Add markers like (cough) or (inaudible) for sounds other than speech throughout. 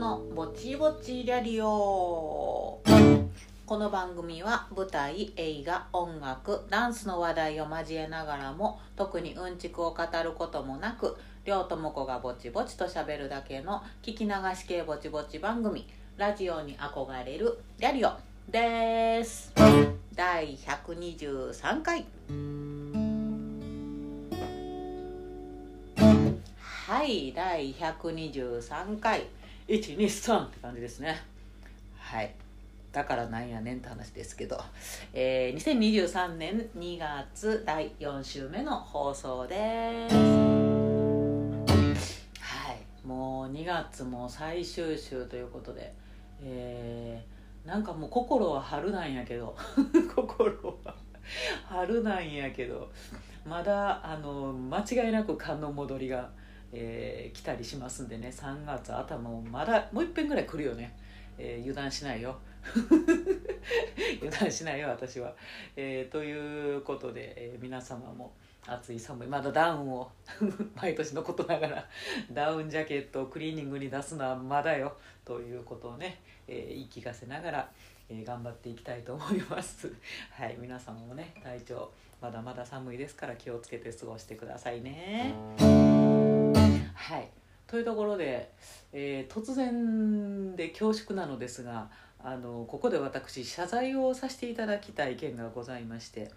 のぼちぼちリャリオ。この番組は舞台映画音楽ダンスの話題を交えながらも特にうんちくを語ることもなく両友子がぼちぼちとしゃべるだけの聞き流し系ぼちぼち番組ラジオ。に憧れるリャリオ。です第123回はい第123回123って感じですね。はい。だからなんやねんって話ですけど、えー、2023年2月第4週目の放送です。はい。もう2月も最終週ということで。えー、なんかもう心は春なんやけど。(laughs) 心は春なんやけど。まだあの間違いなく寒の戻りがえー、来たりしますんでね。3月頭もまだもういっぺんぐらい来るよね、えー、油断しないよ。(laughs) 油断しないよ私は、えー、ということで、えー、皆様も暑い寒い。まだダウンを (laughs) 毎年のことながらダウンジャケットをクリーニングに出すのはまだよ。ということをね、えー、言い聞かせながら、えー、頑張っていきたいと思います。はい皆様もね体調まだまだ寒いですから気をつけて過ごしてくださいね。はい。というところで、えー、突然で恐縮なのですがあのここで私謝罪をさせていただきたい件がございまして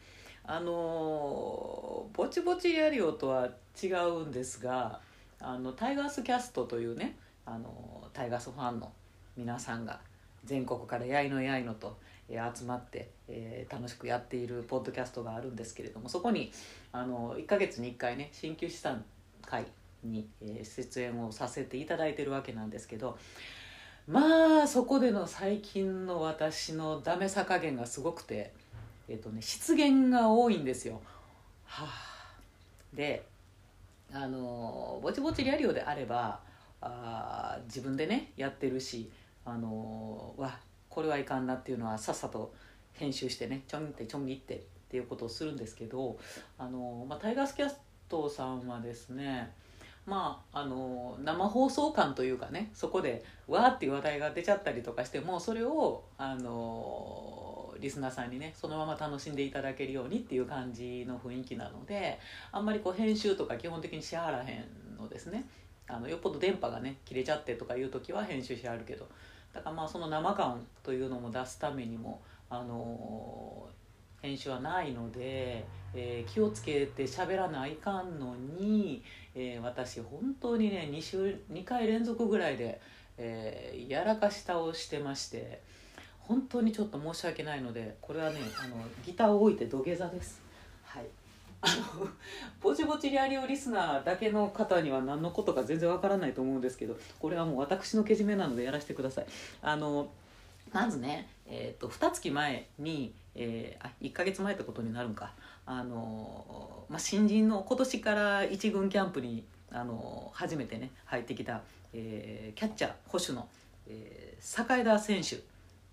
あのぼちぼちやりよとは違うんですがあのタイガースキャストというねあのタイガースファンの皆さんが全国からやいのやいのと、えー、集まって、えー、楽しくやっているポッドキャストがあるんですけれどもそこにあの1ヶ月に1回ね新旧資産会に、え出演をさせていただいてるわけなんですけどまあそこでの最近の私のダメさ加減がすごくてえっ、とね失言が多いんですよ。はあ、であのぼちぼちリアリオであればあ自分でねやってるしあのわこれはいかんなっていうのはさっさと編集してねちょんってちょんぎってっていうことをするんですけどあの、まあ、タイガースキャストさんはですねまあ、あの生放送感というかねそこでわーっていう話題が出ちゃったりとかしてもそれをあのリスナーさんにねそのまま楽しんでいただけるようにっていう感じの雰囲気なのであんまりこう編集とか基本的にしはらへんのですね。あのよっぽど電波がね切れちゃってとかいう時は編集しはるけど。だからまあその生感というのも出すためにもあの編集はないので、えー、気をつけて喋らないかんのにえー、私本当にね2週2回連続ぐらいで、えー、やらかしたをしてまして本当にちょっと申し訳ないのでこれはねあのギターを置いて土下座です。はい。あのぼちぼちリアリオリスナーだけの方には何のことか全然わからないと思うんですけどこれはもう私のけじめなのでやらせてください。あのまずね、えーと、と2月前に、えー、あ1か月前ってことになるんか。あの、まあ、新人の今年から一軍キャンプにあの初めてね入ってきた、えー、キャッチャー保守の、えー、坂田選手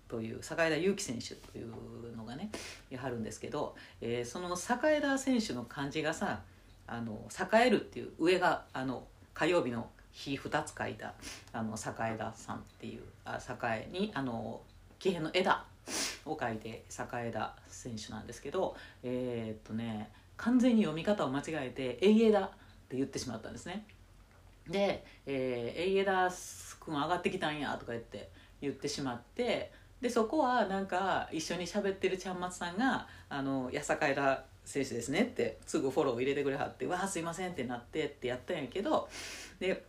という坂田裕樹選手というのがねやはるんですけど、えー、その坂田選手の漢字がさ「あの栄える」っていう上があの火曜日の日2つ書いたあの栄田さんっていうあ栄にあの木偏の枝を書いて栄田選手なんですけどえー、っとね完全に読み方を間違えて「永枝」って言ってしまったんですね。で「えー、永枝君上がってきたんや」とか言って言ってしまってでそこはなんか一緒に喋ってるちゃんまつさんが「あの八坂枝選手ですね」ってすぐフォローを入れてくれはって「わあすいません」ってなってってやったんやけどで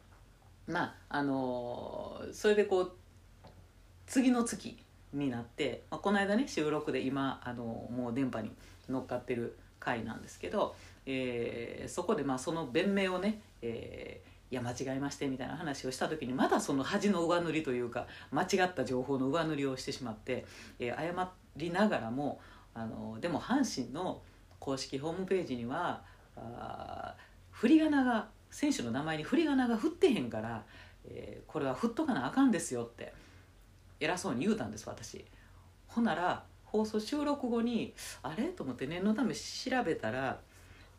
まああのー、それでこう次の月になって、まあ、この間ね収録で今あのもう電波に乗っかってる回なんですけど、えー、そこでまあその弁明をね、えー、いや間違えましてみたいな話をした時にまだその恥の上塗りというか間違った情報の上塗りをしてしまって、えー、謝りながらもあのでも阪神の公式ホームページにはあ振り仮名が選手の名前に振り仮名が振ってへんから、えー、これは振っとかなあかんですよって。偉そうに言うたんです私。ほなら放送収録後にあれ？と思って念のため調べたら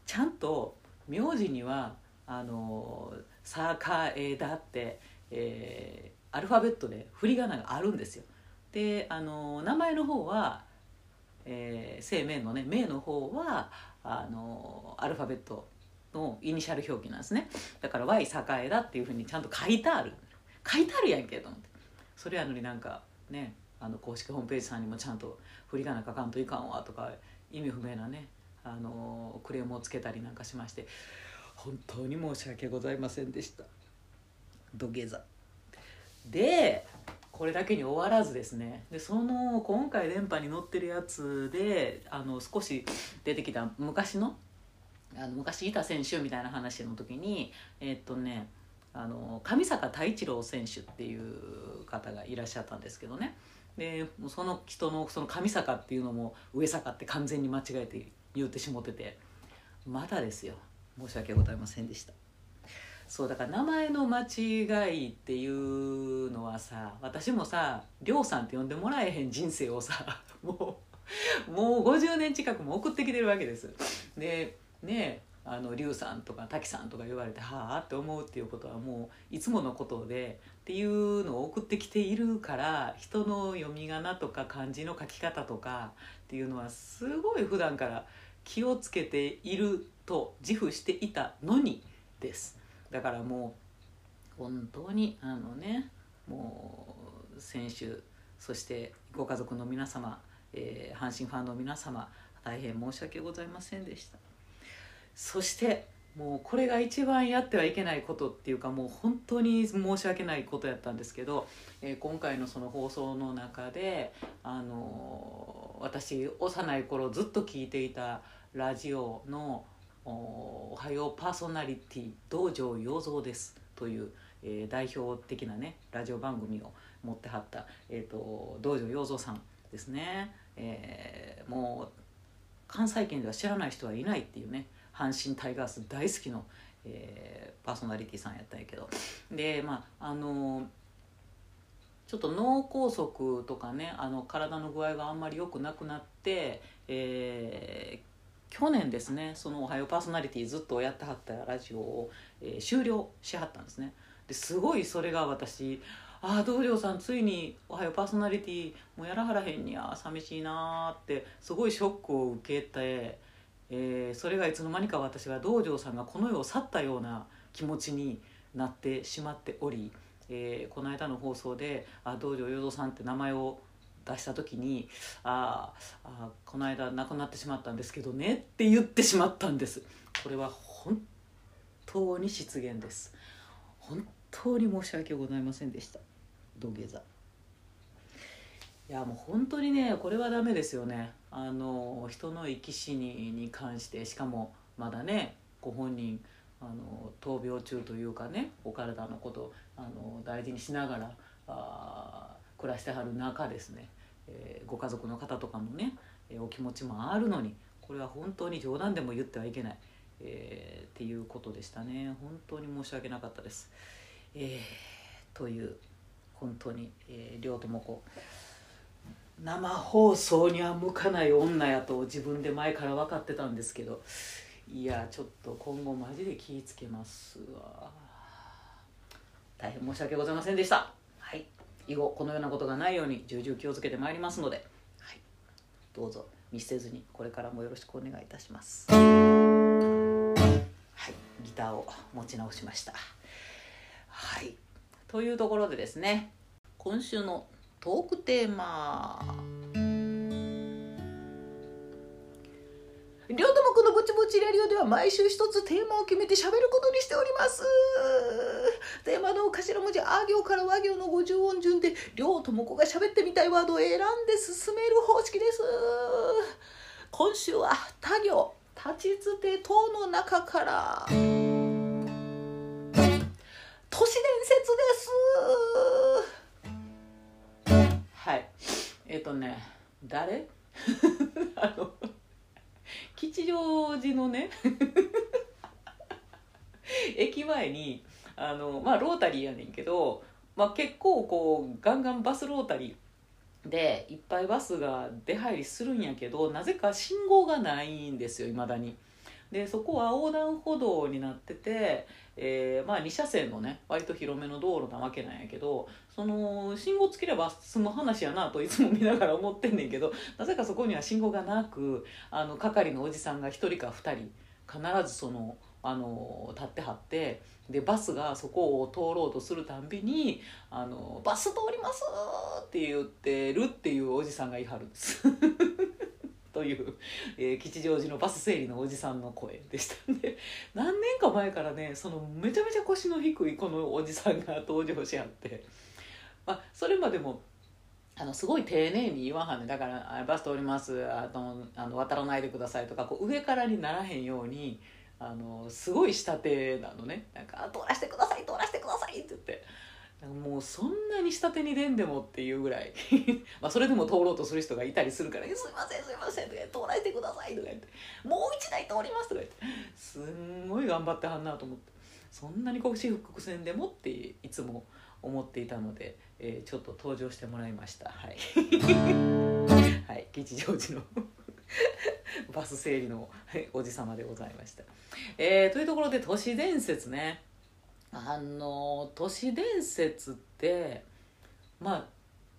ちゃんと名字にはあの「さかえだ」って、えアルファベットで振り仮名があるんですよ。であの名前の方は、えー、生命のね名の方はあのアルファベットのイニシャル表記なんですね。だから Y 栄だっていうふうにちゃんと書いてある。書いてあるやんけと思って。それやのになんかねあの公式ホームページさんにもちゃんと振り仮名書かんといかんわとか意味不明なねあのクレームをつけたりなんかしまして本当に申し訳ございませんでした。土下座。でこれだけに終わらずですねでその今回連覇に載ってるやつであの少し出てきた昔のあの昔いた選手みたいな話の時にえー、っとねあの上坂太一郎選手っていう方がいらっしゃったんですけどね。でその人のその上坂っていうのも上坂って完全に間違えて言うてしもててまだですよ。申し訳ございませんでした。そうだから名前の間違いっていうのはさ私もさ「りょうさん」って呼んでもらえへん人生をさ (laughs) もうもう50年近くも送ってきてるわけです。でねあの龍さんとか滝さんとか言われてはあって思うっていうことはもういつものことでっていうのを送ってきているから人の読み仮名とか漢字の書き方とかっていうのはすごい普段から気をつけていると自負していたのにです。だからもう本当にあのねもう選手そしてご家族の皆様、えー、阪神ファンの皆様大変申し訳ございませんでした。そしてもうこれが一番やってはいけないことっていうかもう本当に申し訳ないことやったんですけど、えー、今回のその放送の中で、あのー、私幼い頃ずっと聞いていたラジオの「おはようパーソナリティ道場洋蔵です」という、えー、代表的なねラジオ番組を持ってはった、えーと、道場洋蔵さんですね、えー、もう関西圏では知らない人はいないっていうね阪神タイガース大好きの、えー、パーソナリティさんやったんやけど。でまああのーちょっと脳梗塞とかねあの体の具合があんまり良くなくなって、えー、去年ですねその「おはようパーソナリティ」ずっとやってはったラジオを、えー、終了しはったんですね。ですごいそれが私ああ道場さんついに「おはようパーソナリティ」もうやらはらへんにゃ寂しいなってすごいショックを受けてえー、それがいつの間にか私は道場さんがこの世を去ったような気持ちになってしまっており、えー、この間の放送であ道場洋蔵さんって名前を出した時にああこの間亡くなってしまったんですけどねって言ってしまったんです。これは本当に失言です。本当に申し訳ございませんでした。土下座。いやもう本当にねこれはダメですよね。あの人の生き死にに関してしかもまだねご本人あの闘病中というかねお体のことあの大事にしながらあ暮らしてはる中ですね、えー、ご家族の方とかのね、えー、お気持ちもあるのにこれは本当に冗談でも言ってはいけない、えー、っていうことでしたね本当に申し訳なかったです。えー、という本当に、えー、両友子生放送には向かない女やと自分で前から分かってたんですけどいやちょっと今後マジで気ぃつけますわ。大変申し訳ございませんでした。はい。以後このようなことがないように重々気をつけてまいりますので、はい、どうぞ見捨てずにこれからもよろしくお願いいたします。はい。ギターを持ち直しました。はい。というところでですね今週のトークテーマ。りょうともくのぼちぼちラリオでは毎週一つテーマを決めて喋ることにしております。テーマの頭文字あ行から和行の50音順でりょうともこが喋ってみたいワードを選んで進める方式です。今週は他行。立ちつて等の中から。都市伝説です。えっ、とね誰？(laughs) あの吉祥寺のね駅前にあのまあロータリーやねんけど、まあ、結構こうガンガンバスロータリーでいっぱいバスが出入りするんやけどなぜか信号がないんですよいまだに。でそこは横断歩道になってて、えーまあ、2車線のね割と広めの道路なわけなんやけどその信号つければ済む話やなといつも見ながら思ってんねんけどなぜかそこには信号がなくあの係のおじさんが1人か2人必ずそのあの立ってはってでバスがそこを通ろうとするたんびに「あのバス通ります!」って言ってるっていうおじさんがいはるんですという、えー、吉祥寺のバス整理のおじさんの声でしたんで (laughs) 何年か前からねそのめちゃめちゃ腰の低いこのおじさんが登場しはって、まあ、それまでもあのすごい丁寧に言わはんねだから「バス通ります。あのあの渡らないでください」とかこう上からにならへんようにあのすごい下手なのね。なんか「通らせてください通らせてください」って言って。もうそんなに下手に出んでもっていうぐらい。(laughs) まあそれでも通ろうとする人がいたりするから「すいませんすいません」とか「通らせてください」とか言って「もう一台通ります」とか言ってすんごい頑張ってはんなと思って。そんなに腰伏線でもっていつも思っていたので、えー、ちょっと登場してもらいました。はい。(laughs) はい。吉祥寺の (laughs) バス整理のおじさまでございました。えー、というところで都市伝説ね。あの都市伝説ってまあ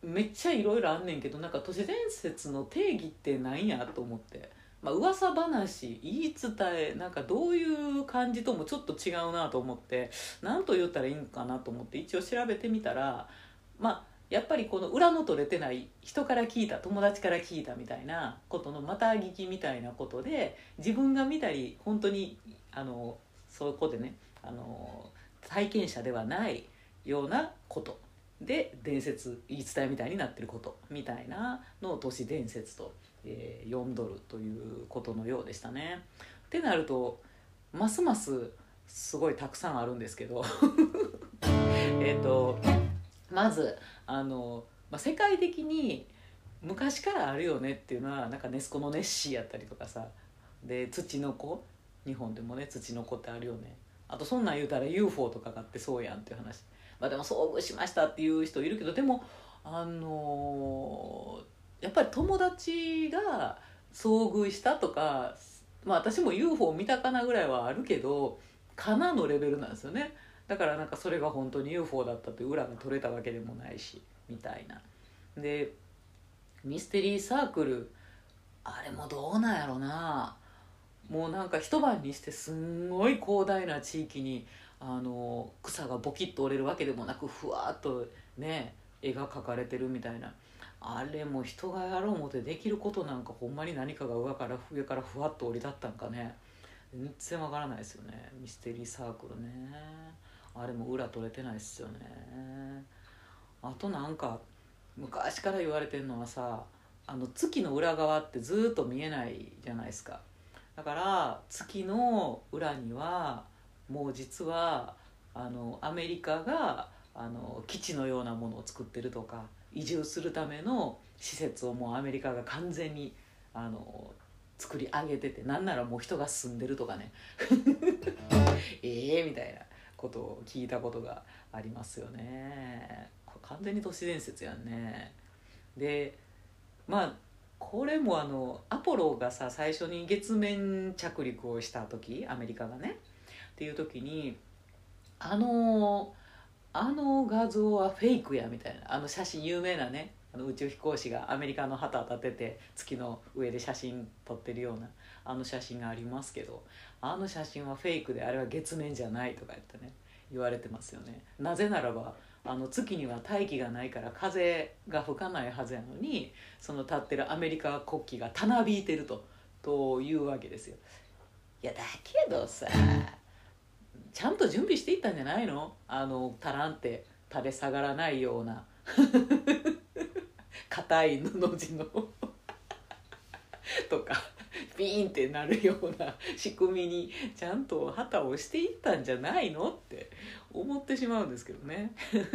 めっちゃいろいろあんねんけどなんか都市伝説の定義って何やと思って。まあ噂話言い伝えなんかどういう感じともちょっと違うなと思って何と言ったらいいんかなと思って一応調べてみたらまあやっぱりこの裏の取れてない人から聞いた友達から聞いたみたいなことのまた聞きみたいなことで自分が見たり本当にあのそこでねあの体験者ではないようなことで伝説言い伝えみたいになってることみたいなのを都市伝説と、えー、呼んどるということのようでしたね。ってなるとますますすごいたくさんあるんですけど。(laughs) えっとまずあの、まあ、世界的に昔からあるよねっていうのはなんかネスコのネッシーやったりとかさ。で土の子日本でもね土の子ってあるよね。あとそんなん言うたら UFO とかがあってそうやんっていう話。まあでも遭遇しましたっていう人いるけどでもあのー、やっぱり友達が遭遇したとかまあ私も UFO 見たかなぐらいはあるけどかなのレベルなんですよね。だからなんかそれが本当に UFO だったって裏が取れたわけでもないしみたいな。でミステリーサークルあれもどうなんやろな。もうなんか一晩にしてすんごい広大な地域にあの草がボキッと折れるわけでもなくふわっとね絵が描かれてるみたいな。あれも人がやろう思ってできることなんかほんまに何かが上から上からふわっと降り立ったんかね。全然わからないですよね。ミステリーサークルね。あれも裏取れてないっすよね。あとなんか昔から言われてるのはさあの月の裏側ってずっと見えないじゃないですか。だから月の裏にはもう実はあのアメリカがあの基地のようなものを作ってるとか移住するための施設をもうアメリカが完全にあの作り上げててなんならもう人が住んでるとかね。(laughs) ええみたいなことを聞いたことがありますよね。完全に都市伝説やんね。でまあこれもあのアポロがさ最初に月面着陸をした時アメリカがねっていう時にあのあの画像はフェイクやみたいなあの写真有名なねあの宇宙飛行士がアメリカの旗を立てて月の上で写真撮ってるようなあの写真がありますけどあの写真はフェイクであれは月面じゃないとか言ってね言われてますよね。なぜならばあの月には大気がないから風が吹かないはずやのにその立ってるアメリカ国旗がたなびいてるとというわけですよ。いやだけどさちゃんと準備していったんじゃないの？あのタランって垂れ下がらないような。(laughs) 硬い布地の。とか。ピーンってなるような仕組みにちゃんと旗をしていったんじゃないのって思ってしまうんですけどね。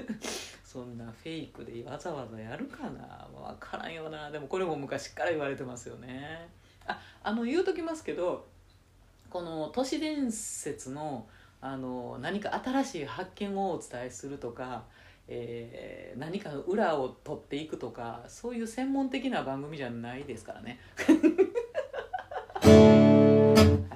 (laughs) そんなフェイクでわざわざやるかな？分からんよな。でもこれも昔から言われてますよね。ああの言うときますけどこの都市伝説のあの何か新しい発見をお伝えするとかえー、何かの裏を取っていくとかそういう専門的な番組じゃないですからね。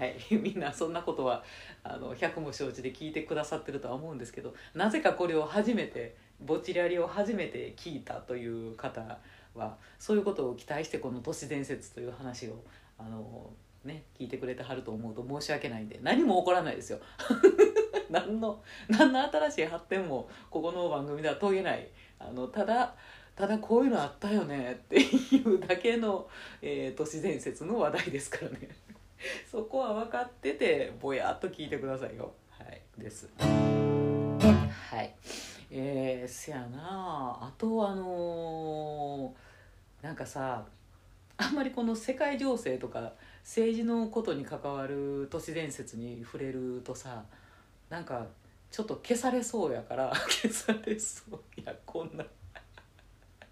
はい。(laughs) みんなそんなことはあの百も承知で聞いてくださってるとは思うんですけどなぜかこれを初めてぼちらりを初めて聞いたという方はそういうことを期待してこの都市伝説という話をあのね聞いてくれてはると思うと申し訳ないんで何も起こらないですよ。(laughs) 何の何の新しい発展もここの番組では遂げない。あのただただこういうのあったよねっていうだけの、えー、都市伝説の話題ですからね。(laughs) そこは分かっててぼやっと聞いてくださいよ。はい。です。はい。えー、せやな。あとあのー、なんかさあんまりこの世界情勢とか政治のことに関わる都市伝説に触れるとさなんかちょっと消されそうやから (laughs) 消されそういや。こんな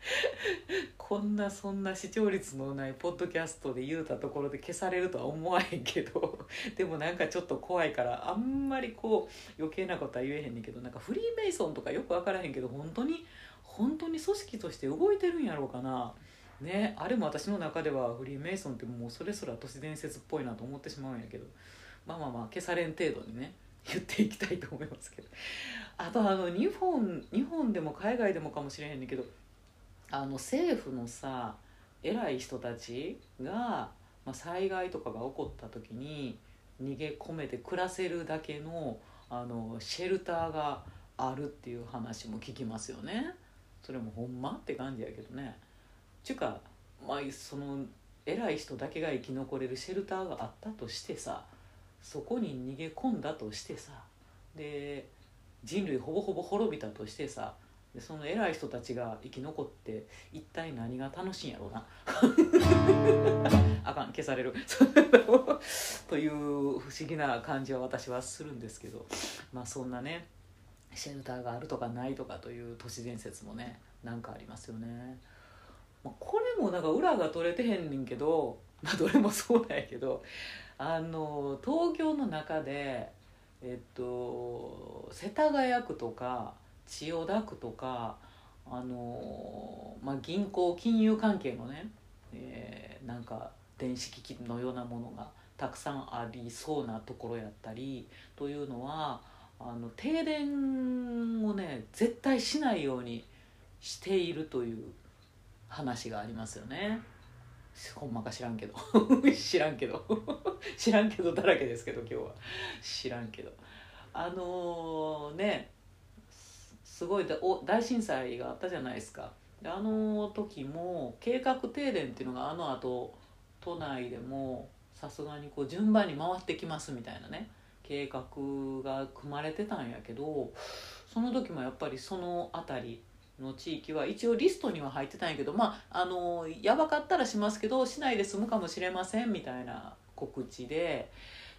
(laughs) こんなそんな視聴率のないポッドキャストで言うたところで消されるとは思わへんけど (laughs) でもなんかちょっと怖いからあんまりこう余計なことは言えへんねんけどなんかフリーメイソンとかよく分からへんけど本当に本当に組織として動いてるんやろうかな。ね、あれも私の中ではフリーメイソンってもうそれすら都市伝説っぽいなと思ってしまうんやけどまあまあまあ消されん程度にね (laughs) 言っていきたいと思いますけどあとあの日本日本でも海外でもかもしれへんねんけどあの政府のさ偉い人たちが、まあ、災害とかが起こった時に逃げ込めて暮らせるだけのあのシェルターがあるっていう話も聞きますよね。それもほんまって感じやけどね。ちゅうか、まあ、その偉い人だけが生き残れるシェルターがあったとしてさそこに逃げ込んだとしてさで人類ほぼほぼ滅びたとしてさでその偉い人たちが生き残って一体何が楽しいんやろうな。(laughs) あかん消される。(laughs) という不思議な感じは私はするんですけど。まあそんなねシェルターがあるとかないとかという都市伝説もねなんかありますよね。まあ、これもなんか裏が取れてへんねんけど、まあ、どれもそうなんやけどあの東京の中でえっと世田谷区とか千代田区とかあの、まあ、銀行金融関係のね、えー、なんか電子機器のようなものがたくさんありそうなところやったりというのはあの停電をね絶対しないようにしているという話がありますよね。ほんまか知らんけど。(laughs) 知らんけど。(laughs) 知らんけどだらけですけど今日は。知らんけど。あのー、ねすごい大震災があったじゃないですか。であの時も計画停電っていうのがあのあと都内でもさすがにこう順番に回ってきますみたいなね計画が組まれてたんやけどその時もやっぱりその辺りの地域は一応リストには入ってたんやけどまああのやばかったらしますけど市内で住むかもしれませんみたいな告知で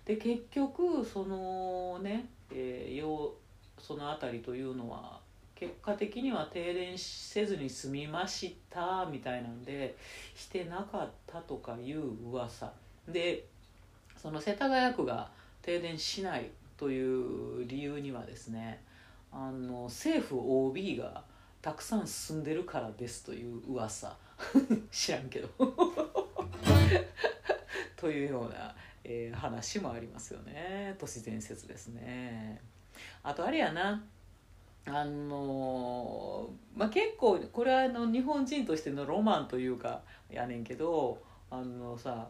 で結局そのね、えー、その辺りというのは結果的には停電せずに済みましたみたいなんでしてなかったとかいう噂。でその世田谷区が停電しないという理由にはですねあの政府 OB がたくさん住んでるからですという噂。(laughs) 知らんけど。(laughs) というような、えー、話もありますよね。都市伝説ですね。あとあれやな。あのまあ、結構これはあの日本人としてのロマンというかやねんけどあのさ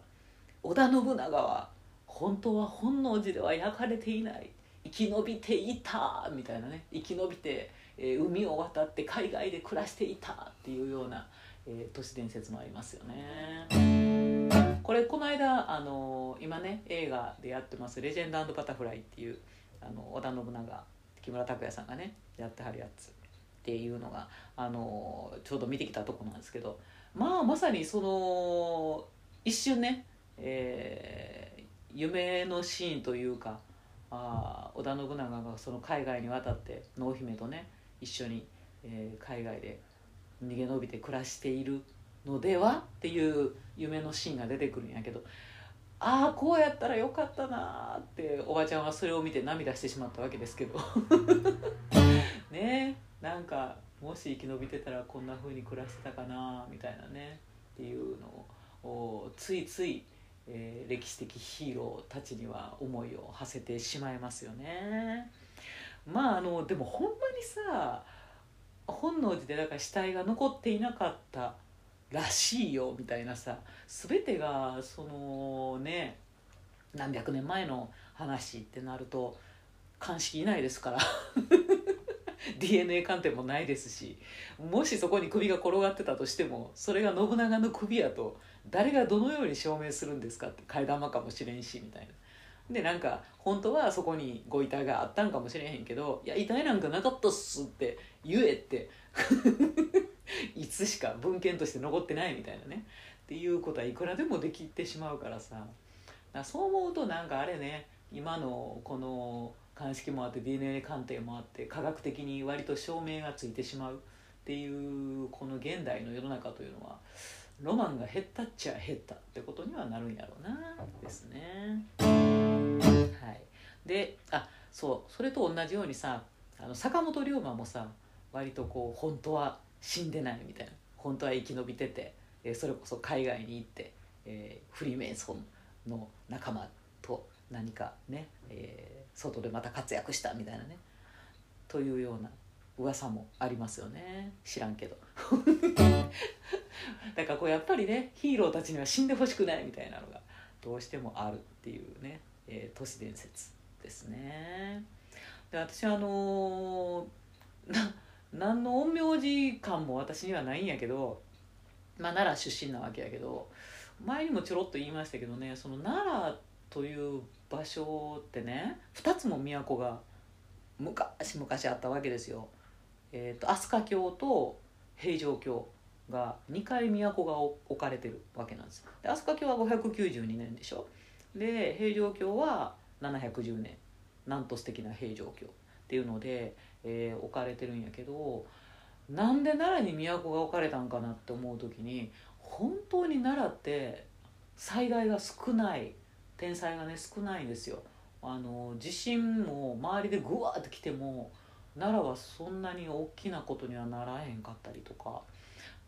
織田信長は本当は本能寺では焼かれていない生き延びていたみたいなね生き延びて、えー、海を渡って海外で暮らしていたっていうような、えー、都市伝説もありますよね。これこの間あの今ね映画でやってます「レジェンドバタフライ」っていうあの織田信長木村拓哉さんがねやってはるやつ。っていうのがあのちょうど見てきたとこなんですけど。まあまさにその一瞬ね、えー、夢のシーンというかあ織田信長がその海外に渡って濃姫とね一緒に、えー、海外で逃げ延びて暮らしているのではっていう夢のシーンが出てくるんやけど。ああこうやったらよかったなっておばちゃんはそれを見て涙してしまったわけですけど (laughs) ねなんかもし生き延びてたらこんな風に暮らしてたかなみたいなねっていうのをついつい、えー歴史的ヒーローたちには思いを馳せてしまいますよね。まああのでもほんまにさ本能寺でだから死体が残っていなかったらしいよみたいなさ全てがそのね何百年前の話ってなると鑑識いないですから (laughs) DNA 鑑定もないですしもしそこに首が転がってたとしてもそれが信長の首やと誰がどのように証明するんですかって替え玉かもしれんしみたいな。でなんか本当はそこにご遺体があったんかもしれへんけど「いや遺体なんかなかったっす」って言えって (laughs) いつしか文献として残ってないみたいなね。っていうことはいくらでもできてしまうからさ。そう思うとなんかあれね。今のこの鑑識もあって DNA 鑑定もあって科学的に割と証明がついてしまう。っていうこの現代の世の中というのはロマンが減ったっちゃ減ったってことにはなるんやろうな。ですね。はい、であそう。それと同じようにさあの坂本龍馬もさ割とこう本当は死んでないみたいな。本当は生き延びてて、えそれこそ海外に行って、えーフリーメイソンの仲間と何かね、えー外でまた活躍したみたいなね。というような噂もありますよね。知らんけど。(laughs) だからこうやっぱりねヒーローたちには死んでほしくないみたいなのがどうしてもあるっていうね、えー都市伝説ですね。で私あのーな何の陰陽師感も私にはないんやけどまあ奈良出身なわけやけど前にもちょろっと言いましたけどねその奈良という場所ってね2つも都が昔々あったわけですよ。えー、と飛鳥京と平城京が2回都が置かれてるわけなんです。で飛鳥京は592年でしょ。で平城京は710年なんと素敵な平城京っていうので、えー置かれてるんやけどなんで奈良に都が置かれたんかなって思う時に本当に奈良って災害が少ない天災がね少ないんですよ。あの地震も周りでグワーって来ても奈良はそんなに大きなことにはならへんかったりとか。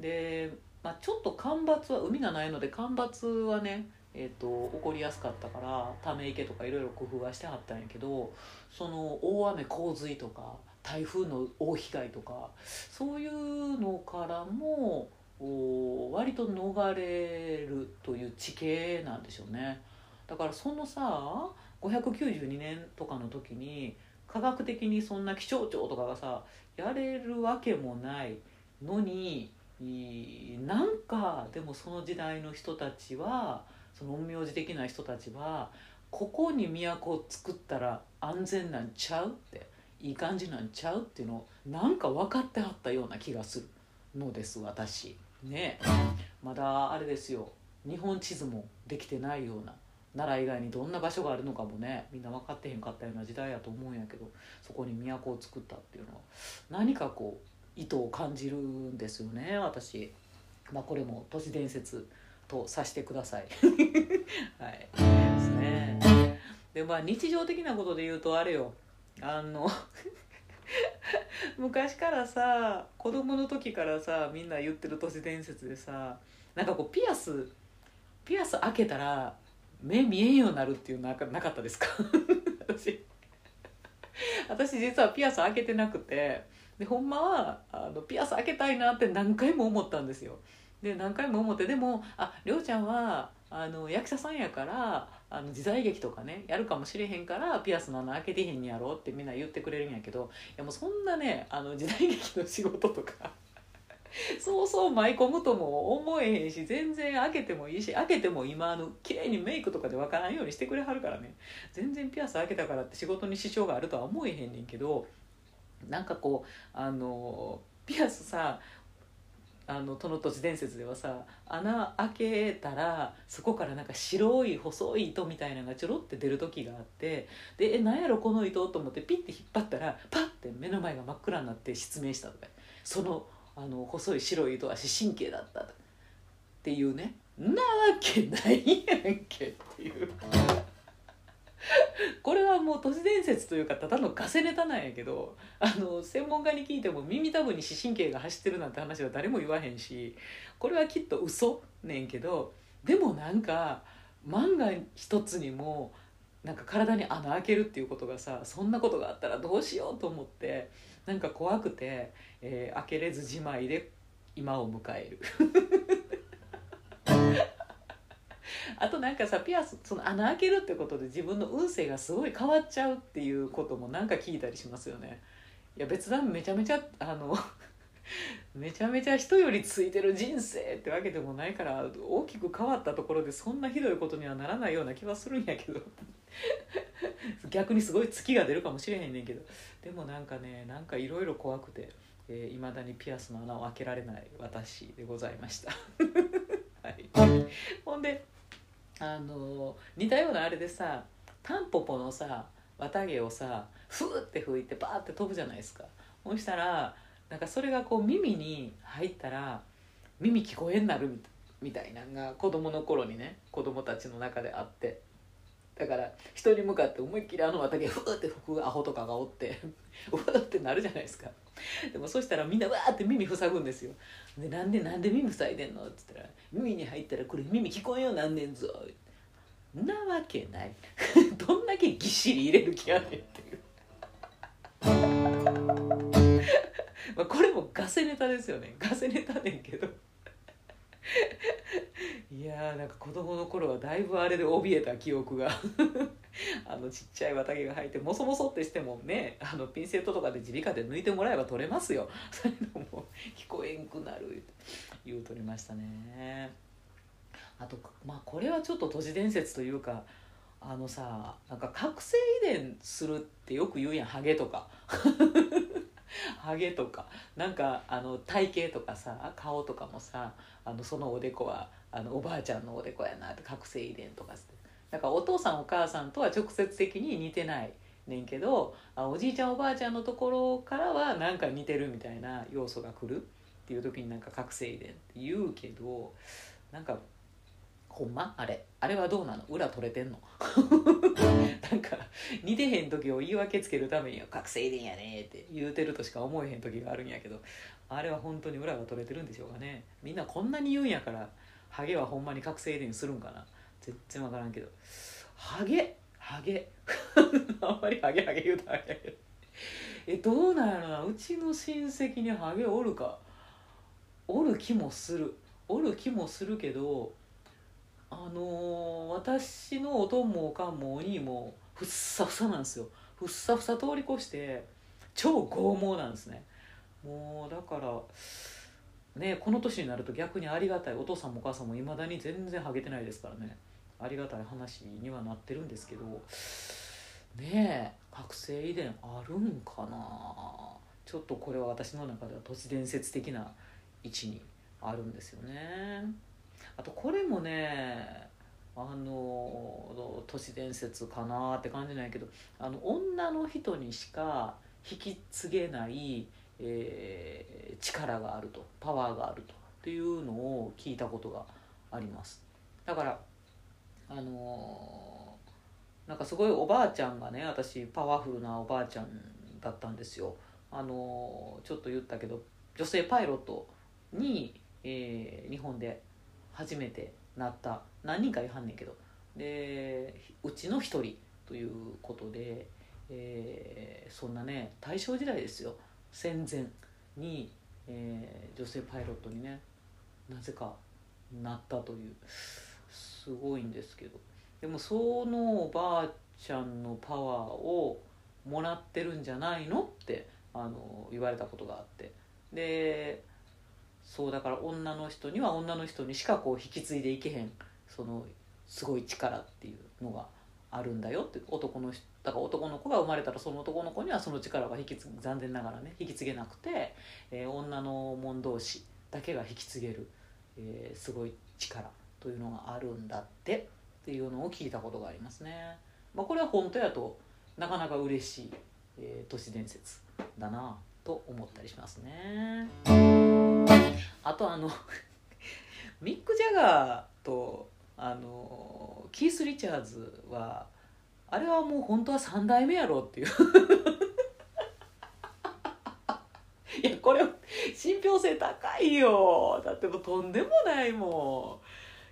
で、まあ、ちょっと干ばつは海がないので干ばつはねえー、と起こりやすかったからため池とかいろいろ工夫はしてはったんやけどその大雨洪水とか台風の大被害とかそういうのからも割と逃れるという地形なんでしょうね。だからそのさ592年とかの時に科学的にそんな気象庁とかがさやれるわけもないのになんかでもその時代の人たちはその陰陽師的な人たちはここに都を作ったら安全なんちゃうって。いい感じなんちゃうっていうのをなんか分かってはったような気がするのです私。ね。まだあれですよ。日本地図もできてないような奈良以外にどんな場所があるのかもね。みんな分かってへんかったような時代やと思うんやけどそこに都を作ったっていうのは。何かこう意図を感じるんですよね私。まあこれも都市伝説とさしてください。(laughs) はい。ですね。でまあ日常的なことで言うとあれよ。あの (laughs) 昔からさ子供の時からさみんな言ってる都市伝説でさなんかこうピアスピアス開けたら目見えんようになるっていうのなかなかったですか？(laughs) 私。私実はピアス開けてなくてでほんまはあのピアス開けたいなって何回も思ったんですよ。で何回も思ってでもありょうちゃんはあの役者さんやからあの時代劇とかねやるかもしれへんからピアスの穴開けてへんやろってみんな言ってくれるんやけどいやもうそんなねあの時代劇の仕事とか (laughs) そうそう舞い込むとも思えへんし全然開けてもいいし開けても今あの綺麗にメイクとかで分からんようにしてくれはるからね全然ピアス開けたからって仕事に支障があるとは思えへんねんけどなんかこうあのピアスさあの都の都市伝説ではさ穴開けたらそこからなんか白い細い糸みたいなのがちょろって出る時があってでえ何やろこの糸と思ってピッて引っ張ったらパッて目の前が真っ暗になって失明したとか。そのあの細い白い糸は視神経だったっていうね。なわけないやんけっていう。(laughs) これはもう都市伝説というかただのガセネタなんやけどあの専門家に聞いても耳たぶに視神経が走ってるなんて話は誰も言わへんしこれはきっと嘘ねんけどでもなんか万が一つにもなんか体に穴開けるっていうことがさそんなことがあったらどうしようと思ってなんか怖くて、えー、開けれずじまいで今を迎える。(laughs) (laughs) あとなんかさピアスその穴開けるってことで自分の運勢がすごい変わっちゃうっていうこともなんか聞いたりしますよね。いや別段めちゃめちゃあの (laughs) めちゃめちゃ人よりついてる人生ってわけでもないから大きく変わったところでそんなひどいことにはならないような気はするんやけど。(laughs) 逆にすごい月が出るかもしれへんねんけど。でもなんかねなんかいろいろ怖くていま、ー、だにピアスの穴を開けられない私でございました、はい、ほんであの似たようなあれでさタンポポのさ綿毛をさふーって吹いてバーって飛ぶじゃないですか。そしたらなんかそれがこう耳に入ったら耳聞こえんなるみたいなのが子供の頃にね子供たちの中であって。だから人に向かって思いっきりあの綿毛ふーって吹くアホとかがおって (laughs) うわってなるじゃないですか。でもそしたらみんなわーって耳塞ぐんですよ。でなんでなんで耳塞いでんの？って言ったら耳に入ったらこれ耳聞こえようなんねんぞ。なわけない。(laughs) どんだけぎっしり入れる気やねんっていう。(laughs) まあこれもガセネタですよね。ガセネタねんけど。いやーなんか子供の頃はだいぶあれで怯えた記憶が。(laughs) あのちっちゃい綿毛が生えてもそもそってしてもねあのピンセットとかで耳鼻科で抜いてもらえば取れますよ。(laughs) そういうのも聞こえんくなる言うとりましたね。あとまあこれはちょっと都市伝説というかあのさなんか覚醒遺伝するってよく言うやんハゲとか。(laughs) (laughs) ハゲとかなんかあの体型とかさ顔とかもさあのそのおでこはあのおばあちゃんのおでこやなって覚醒遺伝とかって。だからお父さんお母さんとは直接的に似てないねんけどあおじいちゃんおばあちゃんのところからはなんか似てるみたいな要素が来るっていう時になんか覚醒遺伝って言うけどなんかほんま？あれ。あれはどうなの？裏取れてんの？(laughs) なんか似てへん時を言い訳つけるためには覚醒遺伝やねって言うてるとしか思えへん時があるんやけどあれは本当に裏が取れてるんでしょうかね。みんなこんなに言うんやからハゲはほんまに覚醒遺伝するんかな？全然分からんけど。ハゲ？ハゲ？(laughs) あんまりハゲハゲ言うたらあれやけど。えどうなんやろな？うちの親戚にハゲおるか？おる気もする。おる気もするけどあのー、私のおとんもおかんもお兄もふっさふさなんですよ。ふっさふさ通り越して超剛毛なんですね。もうだからねこの年になると逆にありがたいお父さんもお母さんもいまだに全然ハゲてないですからね。ありがたい話にはなってるんですけどねえ覚醒遺伝あるんかな？ちょっとこれは私の中では都市伝説的な位置にあるんですよね。あとこれもねあの都市伝説かなって感じなんやけどあの女の人にしか引き継げない、えー、力があるとパワーがあるとっていうのを聞いたことがあります。だからあのー、なんかすごいおばあちゃんがね私パワフルなおばあちゃんだったんですよ。あのー、ちょっと言ったけど女性パイロットに、えー、日本で初めてなった。何人かいはんねんけど。でうちの一人ということで、えー、そんなね大正時代ですよ。戦前に、えー、女性パイロットにねなぜかなったという。すごいんですけど。でもそのおばあちゃんのパワーをもらってるんじゃないのってあの言われたことがあって。でそうだから女の人には女の人にしかこう引き継いでいけへんそのすごい力っていうのがあるんだよって男の人だから男の子が生まれたらその男の子にはその力が引き継ぐ残念ながらね引き継げなくて、えー、女の者同士だけが引き継げる、えー、すごい力というのがあるんだってっていうのを聞いたことがありますね。まあ、これは本当やとなかなか嬉しい、えー、都市伝説だなと思ったりしますね。あとあの (laughs) ミック・ジャガーとあのキース・リチャーズはあれはもう本当は3代目やろっていう。(laughs) いやこれ信憑性高いよ。だってもうとんでもないも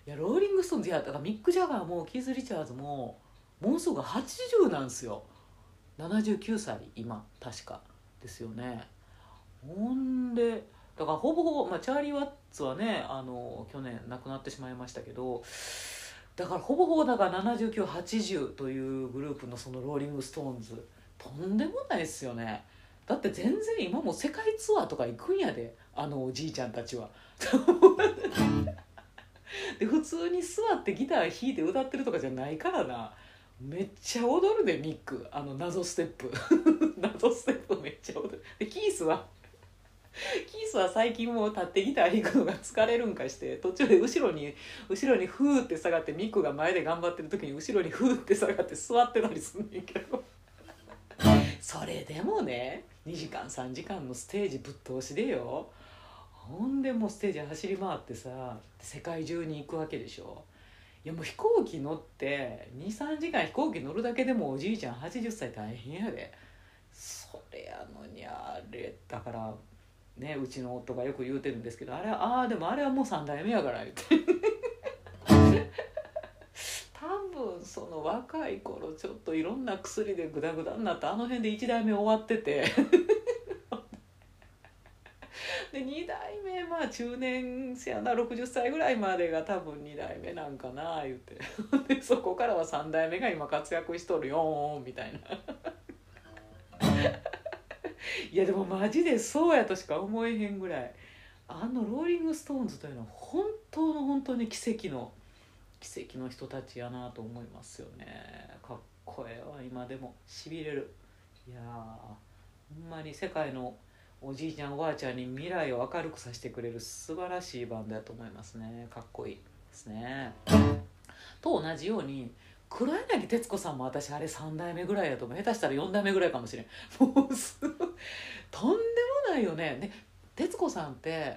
いやローリング・ストーンズいやだからミック・ジャガーもキース・リチャーズももうすぐ80なんですよ。79歳今確か。ですよね。ほんでだからほぼほぼ、まあ、チャーリー・ワッツはねあの去年亡くなってしまいましたけどだからほぼほぼだから7980というグループのそのローリング・ストーンズとんでもないですよね。だって全然今も世界ツアーとか行くんやであのおじいちゃんたちは。(laughs) で普通に座ってギター弾いて歌ってるとかじゃないからな。めっちゃ踊るでミックあの謎ステップ。(laughs) 謎ステップめっちゃ踊る。でキースはキースは最近もう立ってギター弾くのが疲れるんかして途中で後ろに後ろにフーって下がってミックが前で頑張ってる時に後ろにフーって下がって座ってたりすんねんけど。(laughs) それでもね2時間3時間のステージぶっ通しでよ。ほんでもうステージ走り回ってさ世界中に行くわけでしょ。やもう飛行機乗って23時間飛行機乗るだけでもおじいちゃん80歳大変やで。それやのにあれだからねうちの夫がよく言うてるんですけどあれああでもあれはもう3代目やから言って。(laughs) 多分その若い頃ちょっといろんな薬でグダグダになってあの辺で1代目終わっててで2代目まあ中年せやな60歳ぐらいまでが多分2代目なんかな言って。(laughs) でそこからは3代目が今活躍しとるよみたいな。いやでもマジでそうやとしか思えへんぐらい。あのローリング・ストーンズというのは本当の本当に奇跡の奇跡の人たちやなと思いますよね。かっこええわ今でも。しびれる。いやほんまに世界のおじいちゃんおばあちゃんに未来を明るくさせてくれる素晴らしいバンドやと思いますね。かっこいいですね。と同じように黒柳徹子さんも私あれ3代目ぐらいやと思う。下手したら4代目ぐらいかもしれん。もうすごいとんでもないよね。で徹子さんって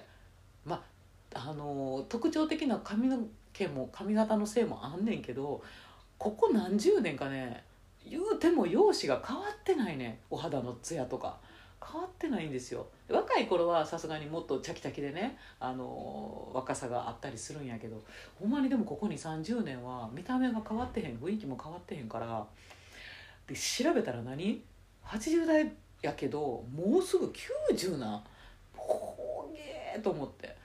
まあの特徴的な髪の毛も髪型のせいもあんねんけどここ何十年かね言うても容姿が変わってないね。お肌のツヤとか。変わってないんですよ。若い頃はさすがにもっとチャキチャキでねあの若さがあったりするんやけどほんまにでもここに30年は見た目が変わってへん雰囲気も変わってへんからで調べたら何？80代やけどもうすぐ90なほげーと思って。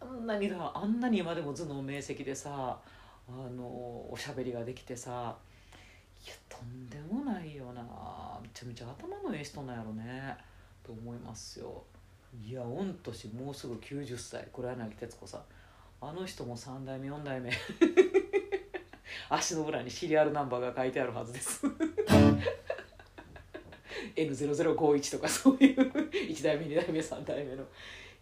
あんなにだあんなに今でも頭脳明晰でさあのおしゃべりができてさいやとんでもないよな。めちゃめちゃ頭のええ人なんやろね。と思いますよ。いや御年もうすぐ90歳。黒柳徹子さん。あの人も3代目4代目。(laughs) 足の裏にシリアルナンバーが書いてあるはずです。(laughs) N0051 とかそういう。1代目2代目3代目の。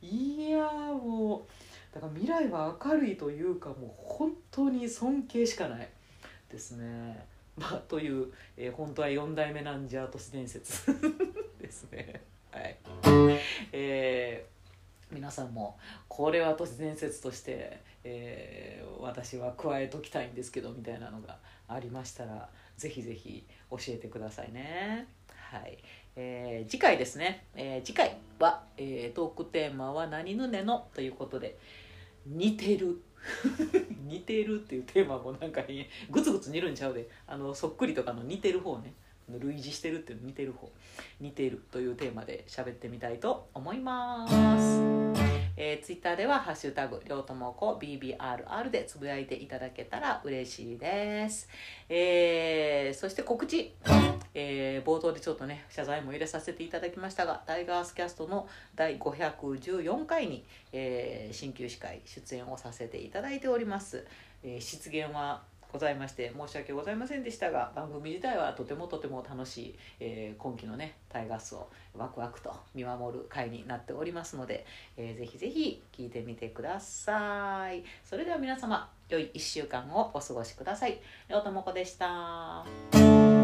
いやもうだから未来は明るいというかもう本当に尊敬しかない。ですね。まあという、えー、本当は4代目なんじゃ都市伝説。(laughs) ですね。はい。(laughs) えー、皆さんもこれは都市伝説として、えー、私は加えときたいんですけどみたいなのがありましたらぜひぜひ教えてくださいね。はい。えー、次回ですね、えー、次回は、えー、トークテーマは「何ぬねの」ということで「似てる」(laughs) 似てるっていうテーマもなんかグツグツ煮るんちゃうであのそっくりとかの似てる方ね。類似してるっていう似てる方似てるというテーマで喋ってみたいと思います、えー、ツイッターでは「ハッシュタグりょうともこ BBRR」でつぶやいていただけたら嬉しいです、えー、そして告知。えー、冒頭でちょっとね謝罪も入れさせていただきましたがタイガースキャストの第514回に、えー、鍼灸師会出演をさせていただいております、えー、出現はございまして申し訳ございませんでしたが番組自体はとてもとても楽しい、えー、今期のねタイガースをワクワクと見守る回になっておりますので、えー、ぜひぜひ聞いてみてくださいそれでは皆様良い1週間をお過ごしください。りょうともこでした。